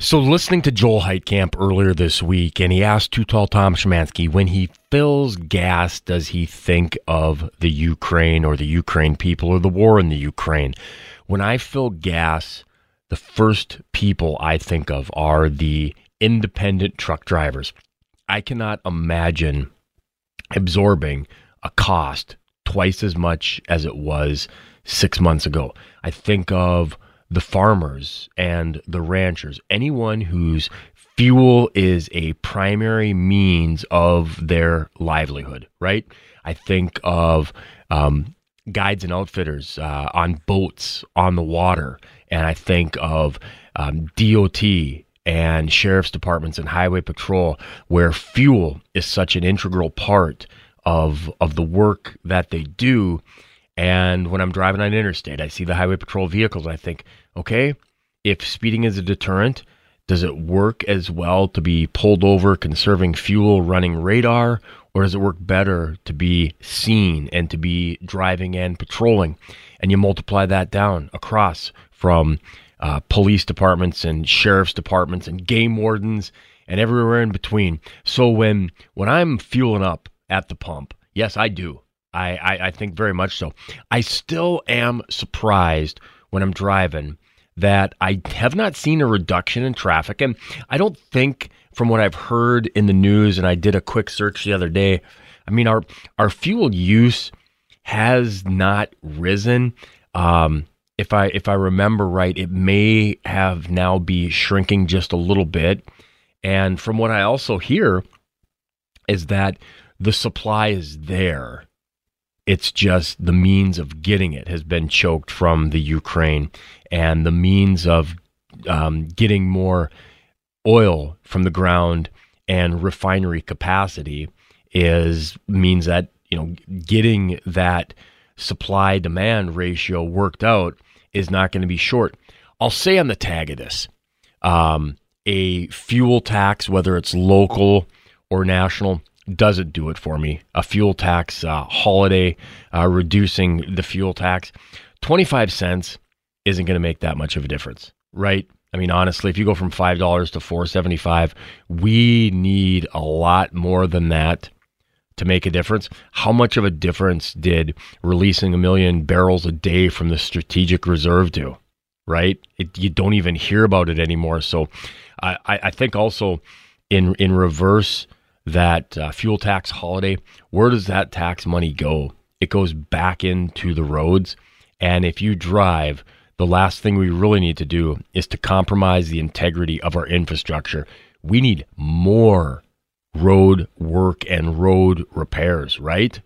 So, listening to Joel Heitkamp earlier this week, and he asked Too Tall Tom Szymanski, when he fills gas, does he think of the Ukraine or the Ukraine people or the war in the Ukraine? When I fill gas, the first people I think of are the independent truck drivers. I cannot imagine absorbing a cost twice as much as it was six months ago. I think of the farmers and the ranchers, anyone whose fuel is a primary means of their livelihood, right? I think of um, guides and outfitters uh, on boats on the water, and I think of um, DOT and sheriff's departments and highway patrol, where fuel is such an integral part of of the work that they do and when I'm driving on interstate, I see the highway patrol vehicles. I think, okay, if speeding is a deterrent, does it work as well to be pulled over, conserving fuel, running radar, or does it work better to be seen and to be driving and patrolling? And you multiply that down across from uh, police departments and sheriff's departments and game wardens and everywhere in between. So when when I'm fueling up at the pump, yes, I do. I, I, I think very much so. I still am surprised when I'm driving that I have not seen a reduction in traffic. And I don't think, from what I've heard in the news, and I did a quick search the other day, I mean, our, our fuel use has not risen. Um, if I if I remember right, it may have now be shrinking just a little bit. And from what I also hear, is that the supply is there. It's just the means of getting it has been choked from the Ukraine, and the means of um, getting more oil from the ground and refinery capacity is means that you know getting that supply demand ratio worked out is not going to be short. I'll say on the tag of this, um, a fuel tax, whether it's local or national, doesn't do it for me. A fuel tax uh, holiday, uh, reducing the fuel tax, 25 cents isn't going to make that much of a difference, right? I mean, honestly, if you go from five dollars to four seventy-five, we need a lot more than that to make a difference. How much of a difference did releasing a million barrels a day from the strategic reserve do? Right? It, you don't even hear about it anymore. So, I, I think also in in reverse that uh, fuel tax holiday, where does that tax money go? It goes back into the roads. And if you drive, the last thing we really need to do is to compromise the integrity of our infrastructure. We need more road work and road repairs, right?